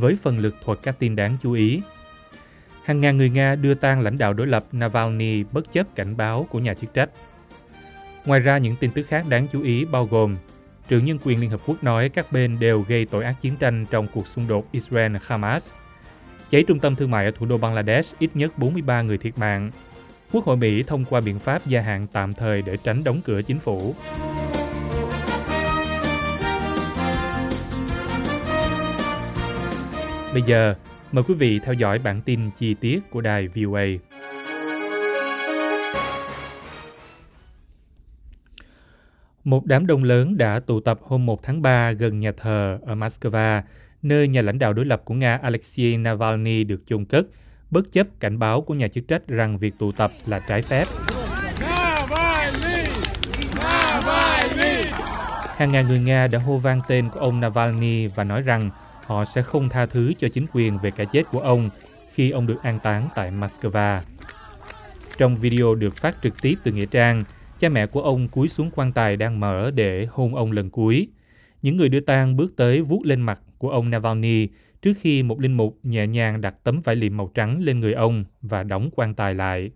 với phần lực thuật các tin đáng chú ý. Hàng ngàn người Nga đưa tang lãnh đạo đối lập Navalny bất chấp cảnh báo của nhà chức trách. Ngoài ra, những tin tức khác đáng chú ý bao gồm Trưởng nhân quyền Liên Hợp Quốc nói các bên đều gây tội ác chiến tranh trong cuộc xung đột Israel-Hamas. Cháy trung tâm thương mại ở thủ đô Bangladesh ít nhất 43 người thiệt mạng. Quốc hội Mỹ thông qua biện pháp gia hạn tạm thời để tránh đóng cửa chính phủ. Bây giờ, mời quý vị theo dõi bản tin chi tiết của đài VOA. Một đám đông lớn đã tụ tập hôm 1 tháng 3 gần nhà thờ ở Moscow, nơi nhà lãnh đạo đối lập của Nga Alexei Navalny được chôn cất, bất chấp cảnh báo của nhà chức trách rằng việc tụ tập là trái phép. Hàng ngàn người Nga đã hô vang tên của ông Navalny và nói rằng họ sẽ không tha thứ cho chính quyền về cái chết của ông khi ông được an táng tại Moscow. Trong video được phát trực tiếp từ Nghĩa Trang, cha mẹ của ông cúi xuống quan tài đang mở để hôn ông lần cuối. Những người đưa tang bước tới vuốt lên mặt của ông Navalny trước khi một linh mục nhẹ nhàng đặt tấm vải liệm màu trắng lên người ông và đóng quan tài lại.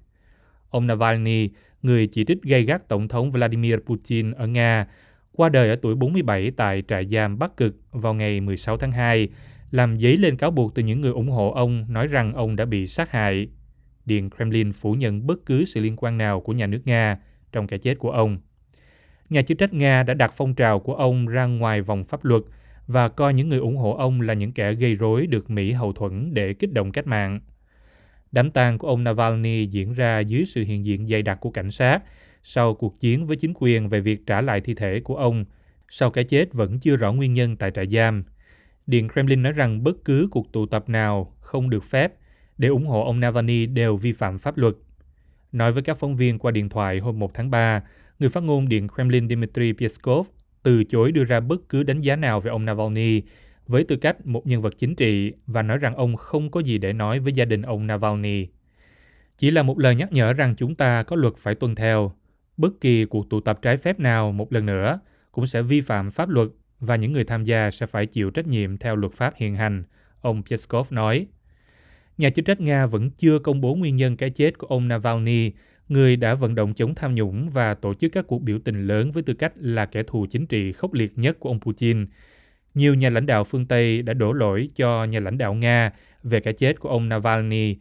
Ông Navalny, người chỉ trích gay gắt Tổng thống Vladimir Putin ở Nga, qua đời ở tuổi 47 tại trại giam Bắc Cực vào ngày 16 tháng 2, làm dấy lên cáo buộc từ những người ủng hộ ông nói rằng ông đã bị sát hại. Điện Kremlin phủ nhận bất cứ sự liên quan nào của nhà nước Nga trong cái chết của ông. Nhà chức trách Nga đã đặt phong trào của ông ra ngoài vòng pháp luật và coi những người ủng hộ ông là những kẻ gây rối được Mỹ hậu thuẫn để kích động cách mạng. Đám tang của ông Navalny diễn ra dưới sự hiện diện dày đặc của cảnh sát sau cuộc chiến với chính quyền về việc trả lại thi thể của ông sau cái chết vẫn chưa rõ nguyên nhân tại trại giam. Điện Kremlin nói rằng bất cứ cuộc tụ tập nào không được phép để ủng hộ ông Navalny đều vi phạm pháp luật. Nói với các phóng viên qua điện thoại hôm 1 tháng 3, người phát ngôn Điện Kremlin Dmitry Peskov từ chối đưa ra bất cứ đánh giá nào về ông Navalny với tư cách một nhân vật chính trị và nói rằng ông không có gì để nói với gia đình ông Navalny. Chỉ là một lời nhắc nhở rằng chúng ta có luật phải tuân theo. Bất kỳ cuộc tụ tập trái phép nào một lần nữa cũng sẽ vi phạm pháp luật và những người tham gia sẽ phải chịu trách nhiệm theo luật pháp hiện hành, ông Peskov nói. Nhà chức trách Nga vẫn chưa công bố nguyên nhân cái chết của ông Navalny, người đã vận động chống tham nhũng và tổ chức các cuộc biểu tình lớn với tư cách là kẻ thù chính trị khốc liệt nhất của ông Putin. Nhiều nhà lãnh đạo phương Tây đã đổ lỗi cho nhà lãnh đạo Nga về cái chết của ông Navalny,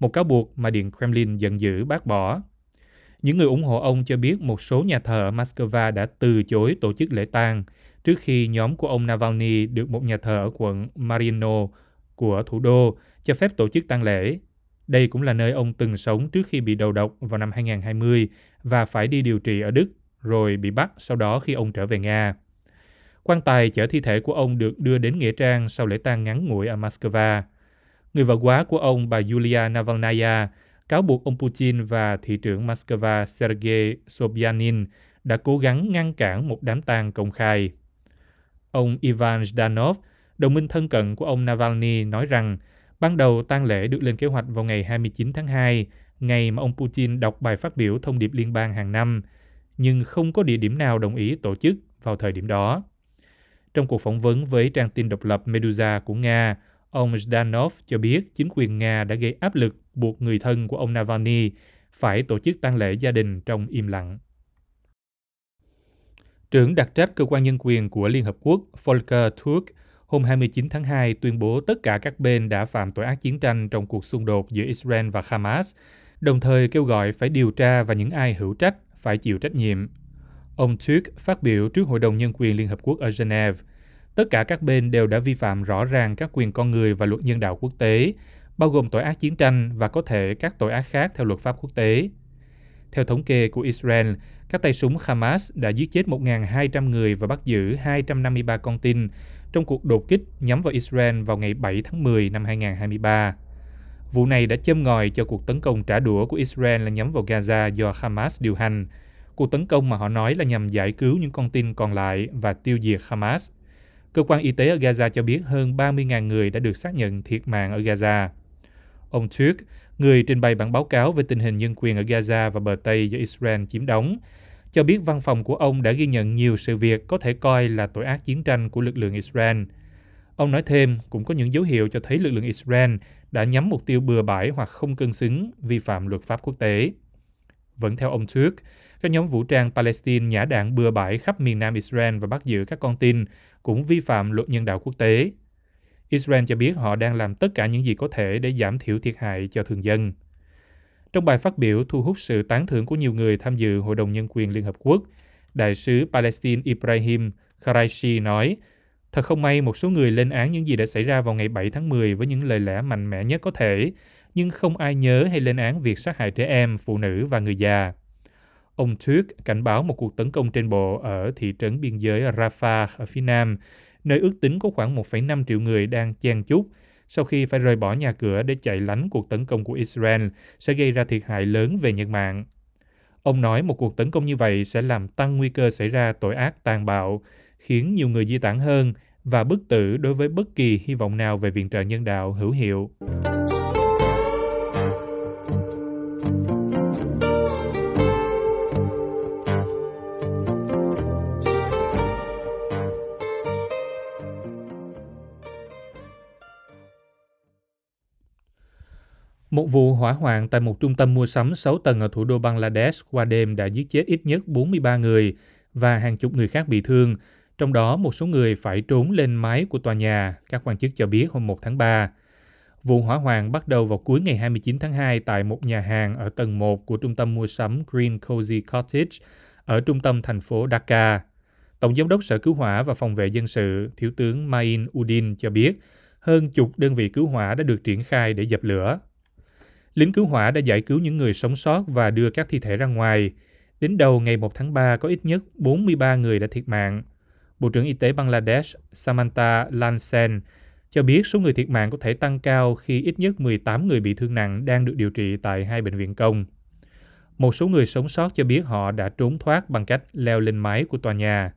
một cáo buộc mà Điện Kremlin giận dữ bác bỏ. Những người ủng hộ ông cho biết một số nhà thờ ở Moscow đã từ chối tổ chức lễ tang trước khi nhóm của ông Navalny được một nhà thờ ở quận Marino của thủ đô cho phép tổ chức tang lễ. Đây cũng là nơi ông từng sống trước khi bị đầu độc vào năm 2020 và phải đi điều trị ở Đức, rồi bị bắt sau đó khi ông trở về Nga. Quan tài chở thi thể của ông được đưa đến Nghĩa Trang sau lễ tang ngắn ngủi ở Moscow. Người vợ quá của ông, bà Yulia Navalnaya, cáo buộc ông Putin và thị trưởng Moscow Sergei Sobyanin đã cố gắng ngăn cản một đám tang công khai. Ông Ivan Zhdanov, đồng minh thân cận của ông Navalny nói rằng ban đầu tang lễ được lên kế hoạch vào ngày 29 tháng 2, ngày mà ông Putin đọc bài phát biểu thông điệp liên bang hàng năm, nhưng không có địa điểm nào đồng ý tổ chức vào thời điểm đó. Trong cuộc phỏng vấn với trang tin độc lập Meduza của Nga, ông Zhdanov cho biết chính quyền Nga đã gây áp lực buộc người thân của ông Navalny phải tổ chức tang lễ gia đình trong im lặng. Trưởng đặc trách cơ quan nhân quyền của Liên Hợp Quốc Volker Turk hôm 29 tháng 2 tuyên bố tất cả các bên đã phạm tội ác chiến tranh trong cuộc xung đột giữa Israel và Hamas, đồng thời kêu gọi phải điều tra và những ai hữu trách phải chịu trách nhiệm. Ông Turk phát biểu trước Hội đồng Nhân quyền Liên Hợp Quốc ở Geneva. Tất cả các bên đều đã vi phạm rõ ràng các quyền con người và luật nhân đạo quốc tế, bao gồm tội ác chiến tranh và có thể các tội ác khác theo luật pháp quốc tế. Theo thống kê của Israel, các tay súng Hamas đã giết chết 1.200 người và bắt giữ 253 con tin trong cuộc đột kích nhắm vào Israel vào ngày 7 tháng 10 năm 2023. Vụ này đã châm ngòi cho cuộc tấn công trả đũa của Israel là nhắm vào Gaza do Hamas điều hành. Cuộc tấn công mà họ nói là nhằm giải cứu những con tin còn lại và tiêu diệt Hamas. Cơ quan y tế ở Gaza cho biết hơn 30.000 người đã được xác nhận thiệt mạng ở Gaza. Ông Turk, người trình bày bản báo cáo về tình hình nhân quyền ở Gaza và bờ Tây do Israel chiếm đóng, cho biết văn phòng của ông đã ghi nhận nhiều sự việc có thể coi là tội ác chiến tranh của lực lượng Israel. Ông nói thêm, cũng có những dấu hiệu cho thấy lực lượng Israel đã nhắm mục tiêu bừa bãi hoặc không cân xứng vi phạm luật pháp quốc tế. Vẫn theo ông Turk, các nhóm vũ trang Palestine nhả đạn bừa bãi khắp miền nam Israel và bắt giữ các con tin cũng vi phạm luật nhân đạo quốc tế. Israel cho biết họ đang làm tất cả những gì có thể để giảm thiểu thiệt hại cho thường dân. Trong bài phát biểu thu hút sự tán thưởng của nhiều người tham dự Hội đồng Nhân quyền Liên Hợp Quốc, Đại sứ Palestine Ibrahim Kharaishi nói, Thật không may một số người lên án những gì đã xảy ra vào ngày 7 tháng 10 với những lời lẽ mạnh mẽ nhất có thể, nhưng không ai nhớ hay lên án việc sát hại trẻ em, phụ nữ và người già. Ông Turk cảnh báo một cuộc tấn công trên bộ ở thị trấn biên giới Rafah ở phía nam, nơi ước tính có khoảng 1,5 triệu người đang chen chúc sau khi phải rời bỏ nhà cửa để chạy lánh cuộc tấn công của Israel sẽ gây ra thiệt hại lớn về nhân mạng. Ông nói một cuộc tấn công như vậy sẽ làm tăng nguy cơ xảy ra tội ác tàn bạo, khiến nhiều người di tản hơn và bức tử đối với bất kỳ hy vọng nào về viện trợ nhân đạo hữu hiệu. Một vụ hỏa hoạn tại một trung tâm mua sắm 6 tầng ở thủ đô Bangladesh qua đêm đã giết chết ít nhất 43 người và hàng chục người khác bị thương, trong đó một số người phải trốn lên mái của tòa nhà, các quan chức cho biết hôm 1 tháng 3. Vụ hỏa hoạn bắt đầu vào cuối ngày 29 tháng 2 tại một nhà hàng ở tầng 1 của trung tâm mua sắm Green Cozy Cottage ở trung tâm thành phố Dhaka. Tổng giám đốc Sở Cứu hỏa và Phòng vệ Dân sự, Thiếu tướng Main Udin cho biết hơn chục đơn vị cứu hỏa đã được triển khai để dập lửa. Lính cứu hỏa đã giải cứu những người sống sót và đưa các thi thể ra ngoài. Đến đầu ngày 1 tháng 3 có ít nhất 43 người đã thiệt mạng. Bộ trưởng Y tế Bangladesh Samantha Lansen cho biết số người thiệt mạng có thể tăng cao khi ít nhất 18 người bị thương nặng đang được điều trị tại hai bệnh viện công. Một số người sống sót cho biết họ đã trốn thoát bằng cách leo lên mái của tòa nhà.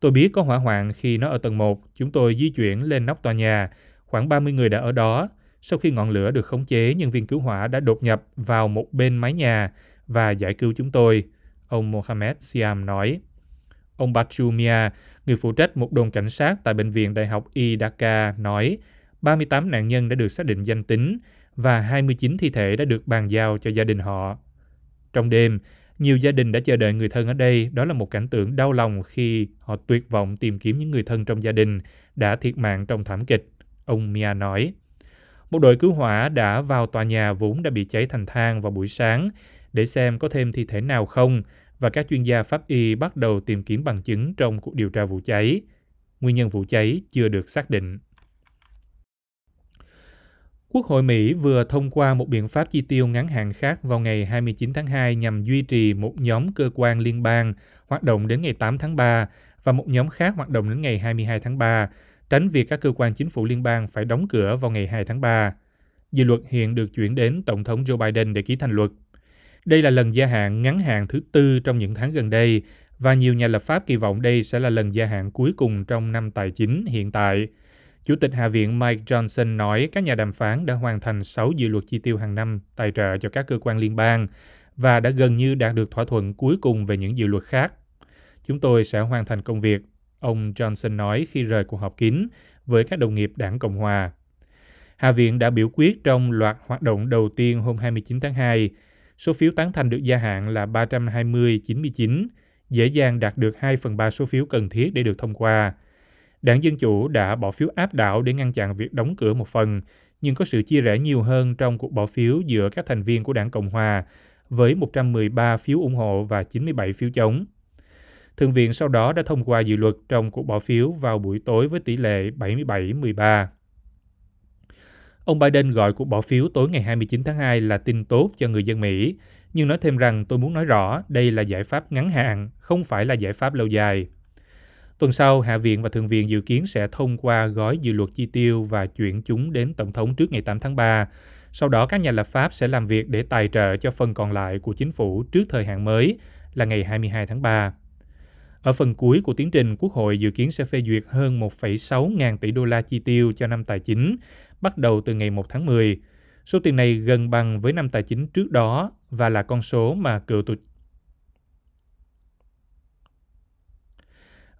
Tôi biết có hỏa hoạn khi nó ở tầng 1, chúng tôi di chuyển lên nóc tòa nhà, khoảng 30 người đã ở đó. Sau khi ngọn lửa được khống chế, nhân viên cứu hỏa đã đột nhập vào một bên mái nhà và giải cứu chúng tôi, ông Mohammed Siam nói. Ông Bachu Mia, người phụ trách một đồn cảnh sát tại Bệnh viện Đại học Y Dhaka nói 38 nạn nhân đã được xác định danh tính và 29 thi thể đã được bàn giao cho gia đình họ. Trong đêm, nhiều gia đình đã chờ đợi người thân ở đây. Đó là một cảnh tượng đau lòng khi họ tuyệt vọng tìm kiếm những người thân trong gia đình đã thiệt mạng trong thảm kịch, ông Mia nói. Một đội cứu hỏa đã vào tòa nhà vốn đã bị cháy thành than vào buổi sáng để xem có thêm thi thể nào không và các chuyên gia pháp y bắt đầu tìm kiếm bằng chứng trong cuộc điều tra vụ cháy. Nguyên nhân vụ cháy chưa được xác định. Quốc hội Mỹ vừa thông qua một biện pháp chi tiêu ngắn hạn khác vào ngày 29 tháng 2 nhằm duy trì một nhóm cơ quan liên bang hoạt động đến ngày 8 tháng 3 và một nhóm khác hoạt động đến ngày 22 tháng 3, tránh việc các cơ quan chính phủ liên bang phải đóng cửa vào ngày 2 tháng 3. Dự luật hiện được chuyển đến Tổng thống Joe Biden để ký thành luật. Đây là lần gia hạn ngắn hạn thứ tư trong những tháng gần đây và nhiều nhà lập pháp kỳ vọng đây sẽ là lần gia hạn cuối cùng trong năm tài chính hiện tại. Chủ tịch Hạ viện Mike Johnson nói các nhà đàm phán đã hoàn thành 6 dự luật chi tiêu hàng năm tài trợ cho các cơ quan liên bang và đã gần như đạt được thỏa thuận cuối cùng về những dự luật khác. Chúng tôi sẽ hoàn thành công việc, ông Johnson nói khi rời cuộc họp kín với các đồng nghiệp đảng Cộng Hòa. Hạ viện đã biểu quyết trong loạt hoạt động đầu tiên hôm 29 tháng 2 Số phiếu tán thành được gia hạn là 320-99, dễ dàng đạt được 2 phần 3 số phiếu cần thiết để được thông qua. Đảng Dân Chủ đã bỏ phiếu áp đảo để ngăn chặn việc đóng cửa một phần, nhưng có sự chia rẽ nhiều hơn trong cuộc bỏ phiếu giữa các thành viên của Đảng Cộng Hòa, với 113 phiếu ủng hộ và 97 phiếu chống. Thượng viện sau đó đã thông qua dự luật trong cuộc bỏ phiếu vào buổi tối với tỷ lệ 77-13. Ông Biden gọi cuộc bỏ phiếu tối ngày 29 tháng 2 là tin tốt cho người dân Mỹ, nhưng nói thêm rằng tôi muốn nói rõ đây là giải pháp ngắn hạn, không phải là giải pháp lâu dài. Tuần sau, Hạ viện và Thượng viện dự kiến sẽ thông qua gói dự luật chi tiêu và chuyển chúng đến Tổng thống trước ngày 8 tháng 3. Sau đó, các nhà lập pháp sẽ làm việc để tài trợ cho phần còn lại của chính phủ trước thời hạn mới là ngày 22 tháng 3. Ở phần cuối của tiến trình, Quốc hội dự kiến sẽ phê duyệt hơn 1,6 ngàn tỷ đô la chi tiêu cho năm tài chính, bắt đầu từ ngày 1 tháng 10. Số tiền này gần bằng với năm tài chính trước đó và là con số mà cựu tù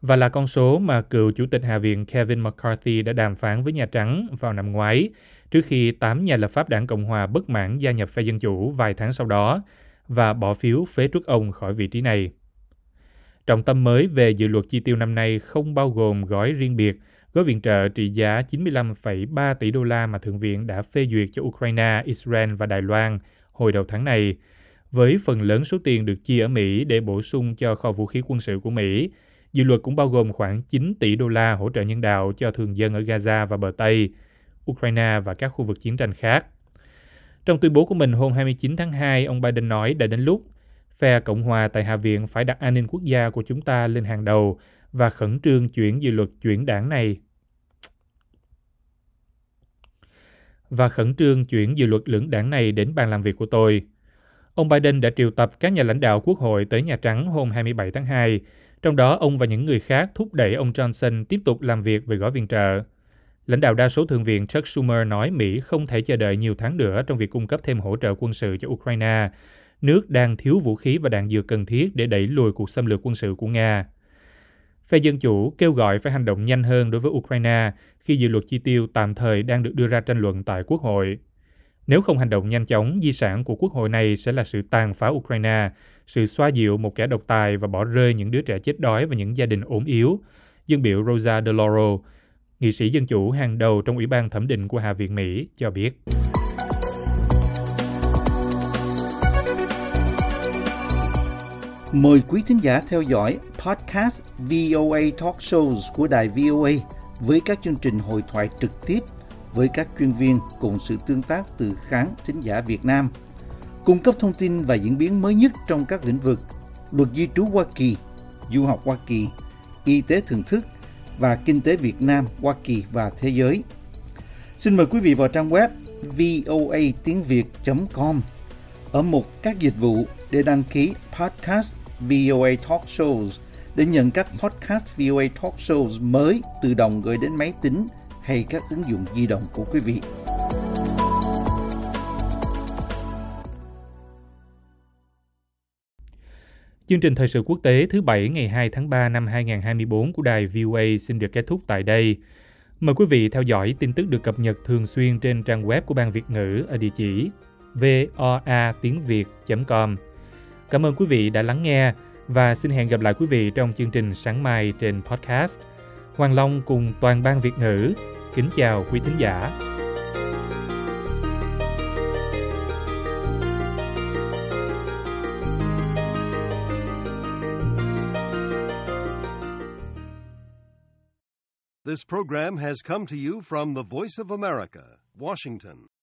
và là con số mà cựu Chủ tịch Hạ viện Kevin McCarthy đã đàm phán với Nhà Trắng vào năm ngoái, trước khi tám nhà lập pháp đảng Cộng hòa bất mãn gia nhập phe Dân Chủ vài tháng sau đó và bỏ phiếu phế truất ông khỏi vị trí này. Trọng tâm mới về dự luật chi tiêu năm nay không bao gồm gói riêng biệt, gói viện trợ trị giá 95,3 tỷ đô la mà Thượng viện đã phê duyệt cho Ukraine, Israel và Đài Loan hồi đầu tháng này, với phần lớn số tiền được chia ở Mỹ để bổ sung cho kho vũ khí quân sự của Mỹ. Dự luật cũng bao gồm khoảng 9 tỷ đô la hỗ trợ nhân đạo cho thường dân ở Gaza và bờ Tây, Ukraine và các khu vực chiến tranh khác. Trong tuyên bố của mình hôm 29 tháng 2, ông Biden nói đã đến lúc phe Cộng hòa tại Hạ viện phải đặt an ninh quốc gia của chúng ta lên hàng đầu và khẩn trương chuyển dự luật chuyển đảng này và khẩn trương chuyển dự luật lưỡng đảng này đến bàn làm việc của tôi. Ông Biden đã triệu tập các nhà lãnh đạo quốc hội tới Nhà Trắng hôm 27 tháng 2, trong đó ông và những người khác thúc đẩy ông Johnson tiếp tục làm việc về gói viện trợ. Lãnh đạo đa số thượng viện Chuck Schumer nói Mỹ không thể chờ đợi nhiều tháng nữa trong việc cung cấp thêm hỗ trợ quân sự cho Ukraine. Nước đang thiếu vũ khí và đạn dược cần thiết để đẩy lùi cuộc xâm lược quân sự của Nga. Phe Dân Chủ kêu gọi phải hành động nhanh hơn đối với Ukraine khi dự luật chi tiêu tạm thời đang được đưa ra tranh luận tại Quốc hội. Nếu không hành động nhanh chóng, di sản của Quốc hội này sẽ là sự tàn phá Ukraine, sự xoa dịu một kẻ độc tài và bỏ rơi những đứa trẻ chết đói và những gia đình ốm yếu. Dân biểu Rosa DeLauro, nghị sĩ Dân Chủ hàng đầu trong Ủy ban thẩm định của Hạ viện Mỹ, cho biết. Mời quý thính giả theo dõi podcast VOA Talk Shows của đài VOA với các chương trình hội thoại trực tiếp với các chuyên viên cùng sự tương tác từ khán thính giả Việt Nam, cung cấp thông tin và diễn biến mới nhất trong các lĩnh vực luật di trú Hoa Kỳ, du học Hoa Kỳ, y tế thưởng thức và kinh tế Việt Nam, Hoa Kỳ và thế giới. Xin mời quý vị vào trang web voa tiếng việt.com ở mục các dịch vụ để đăng ký podcast VOA Talk Shows để nhận các podcast VOA Talk Shows mới tự động gửi đến máy tính hay các ứng dụng di động của quý vị. Chương trình thời sự quốc tế thứ Bảy ngày 2 tháng 3 năm 2024 của đài VOA xin được kết thúc tại đây. Mời quý vị theo dõi tin tức được cập nhật thường xuyên trên trang web của Ban Việt ngữ ở địa chỉ voa tiếng việt.com. Cảm ơn quý vị đã lắng nghe và xin hẹn gặp lại quý vị trong chương trình sáng mai trên podcast. Hoàng Long cùng toàn ban Việt ngữ kính chào quý thính giả. This program has come to you from the Voice of America, Washington.